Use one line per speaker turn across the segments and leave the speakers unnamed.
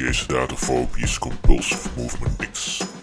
DJ Sedatophobia's Compulsive Movement Mix.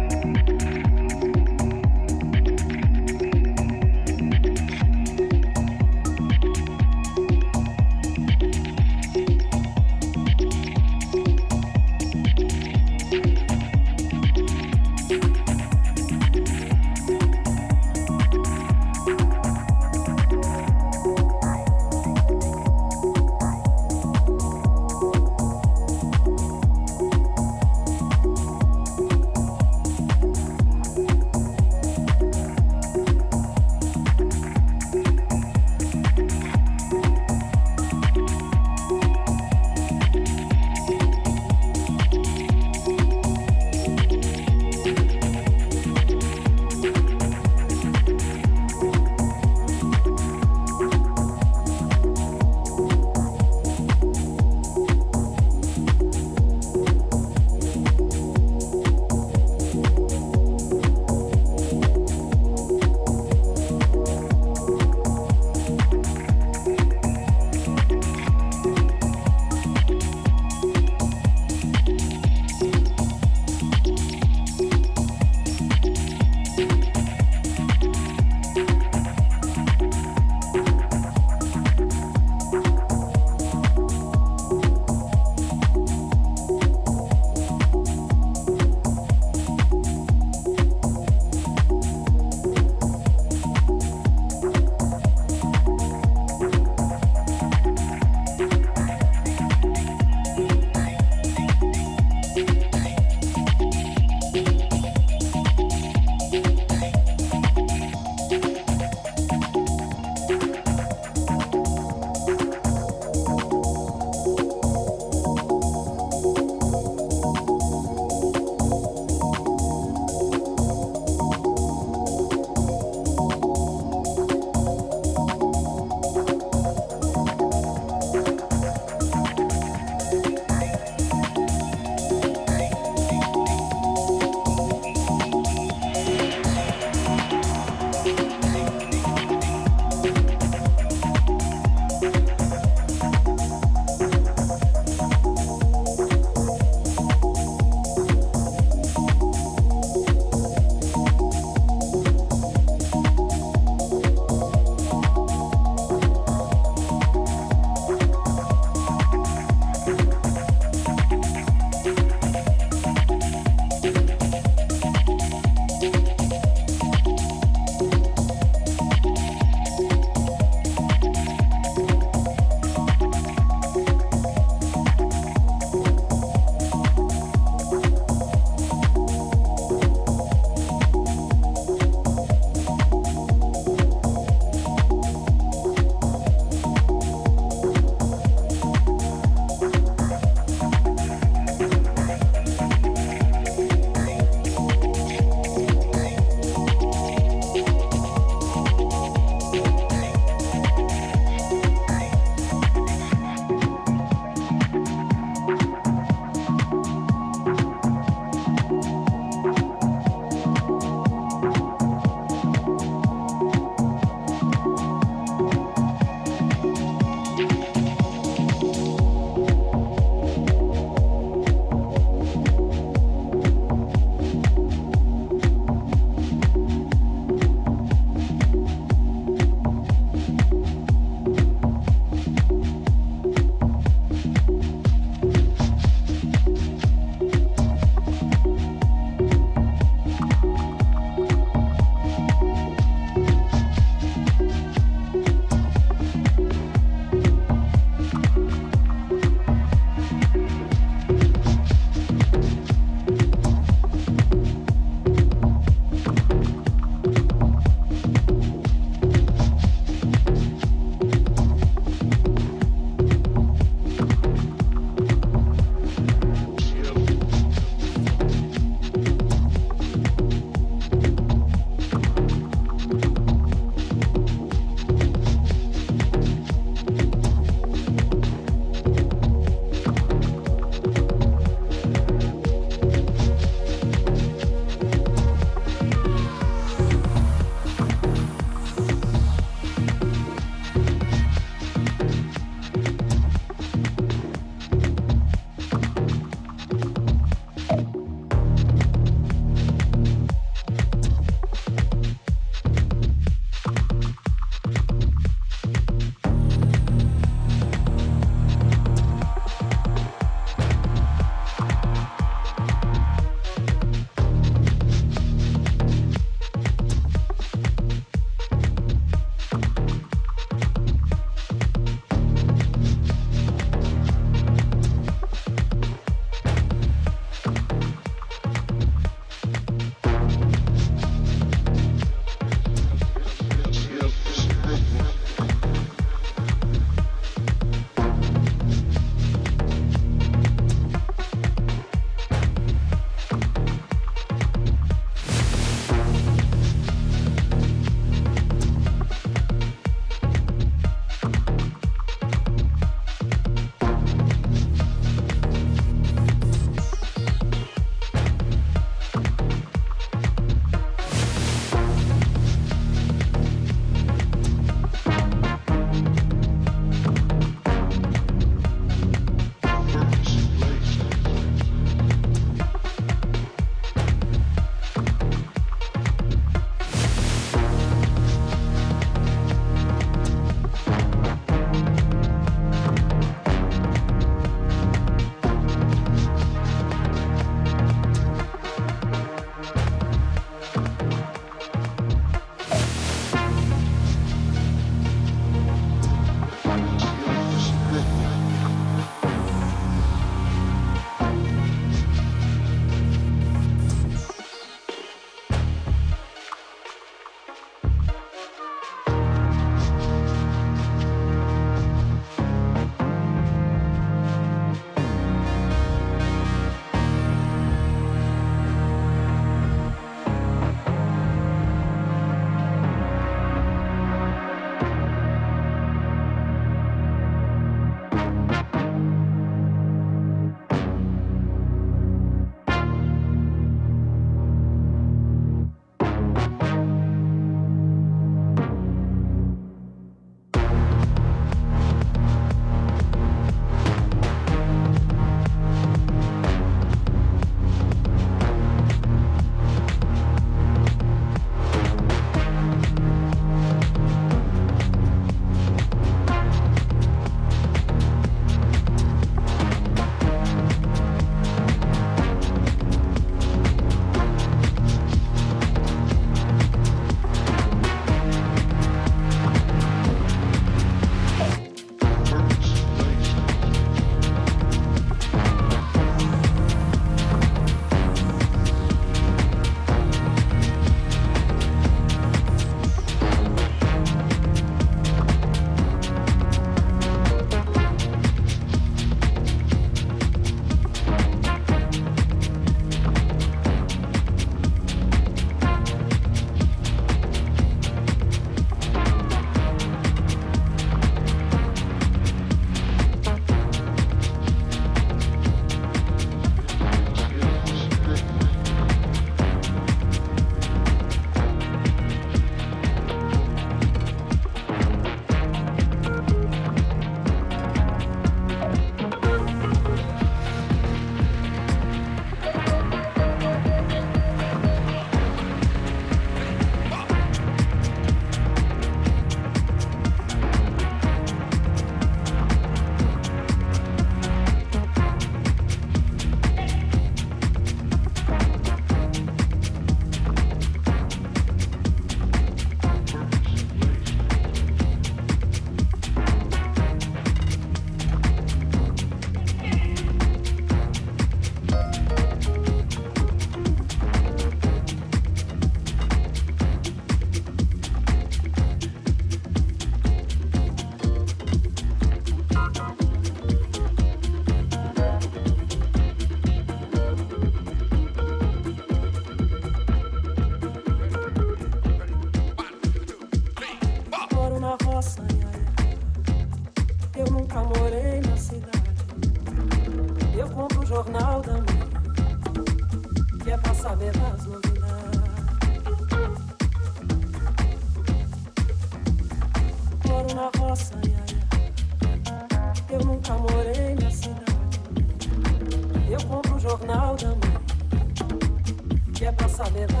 Saber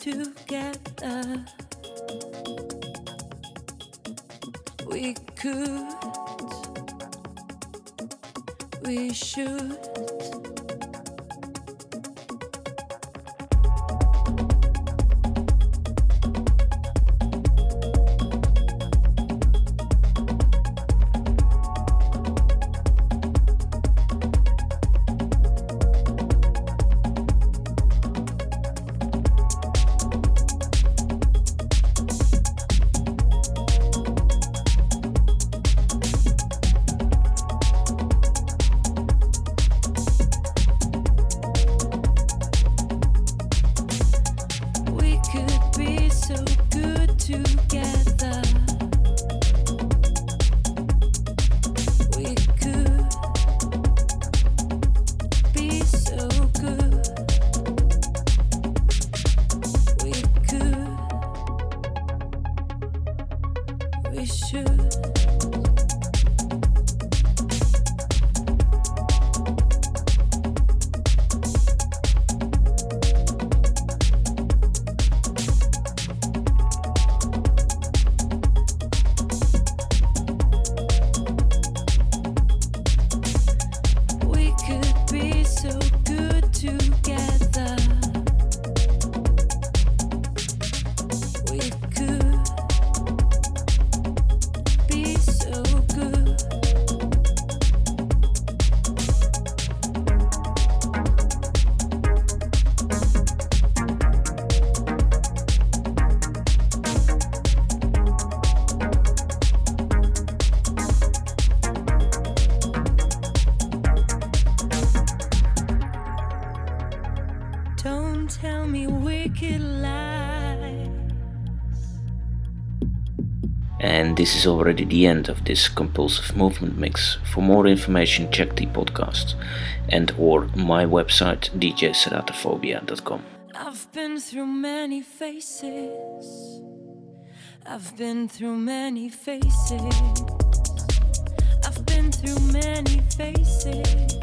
together, we could, we should.
This is already the end of this compulsive movement mix. For more information, check the podcast and or my website djseratophobia.com.
I've been through many faces. I've been through many faces. I've been through many faces.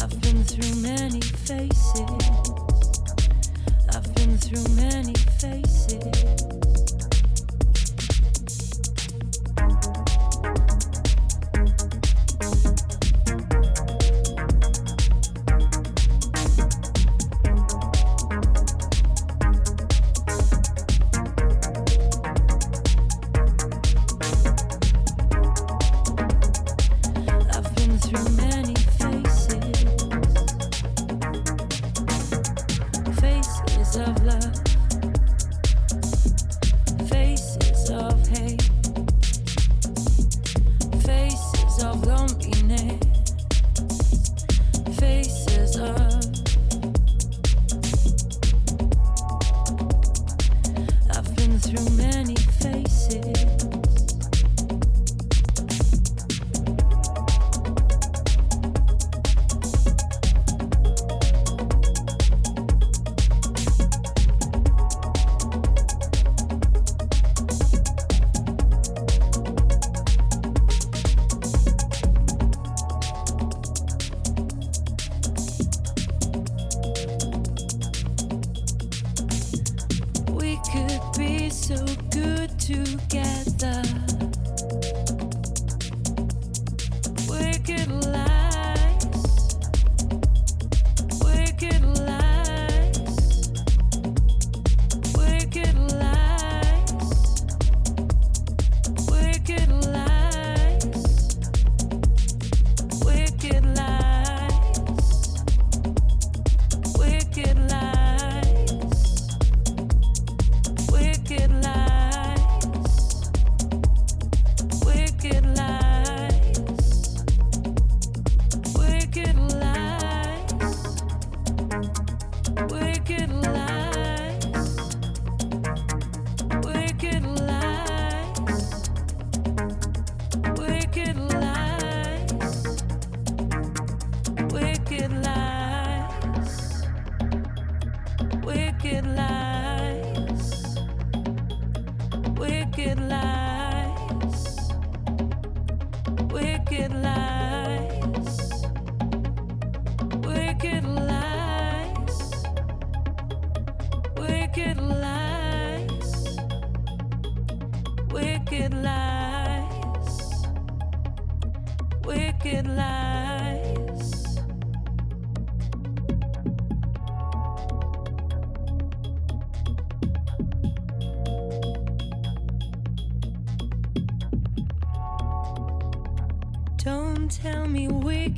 I've been through many faces. I've been through many faces.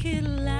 Me wicked lies.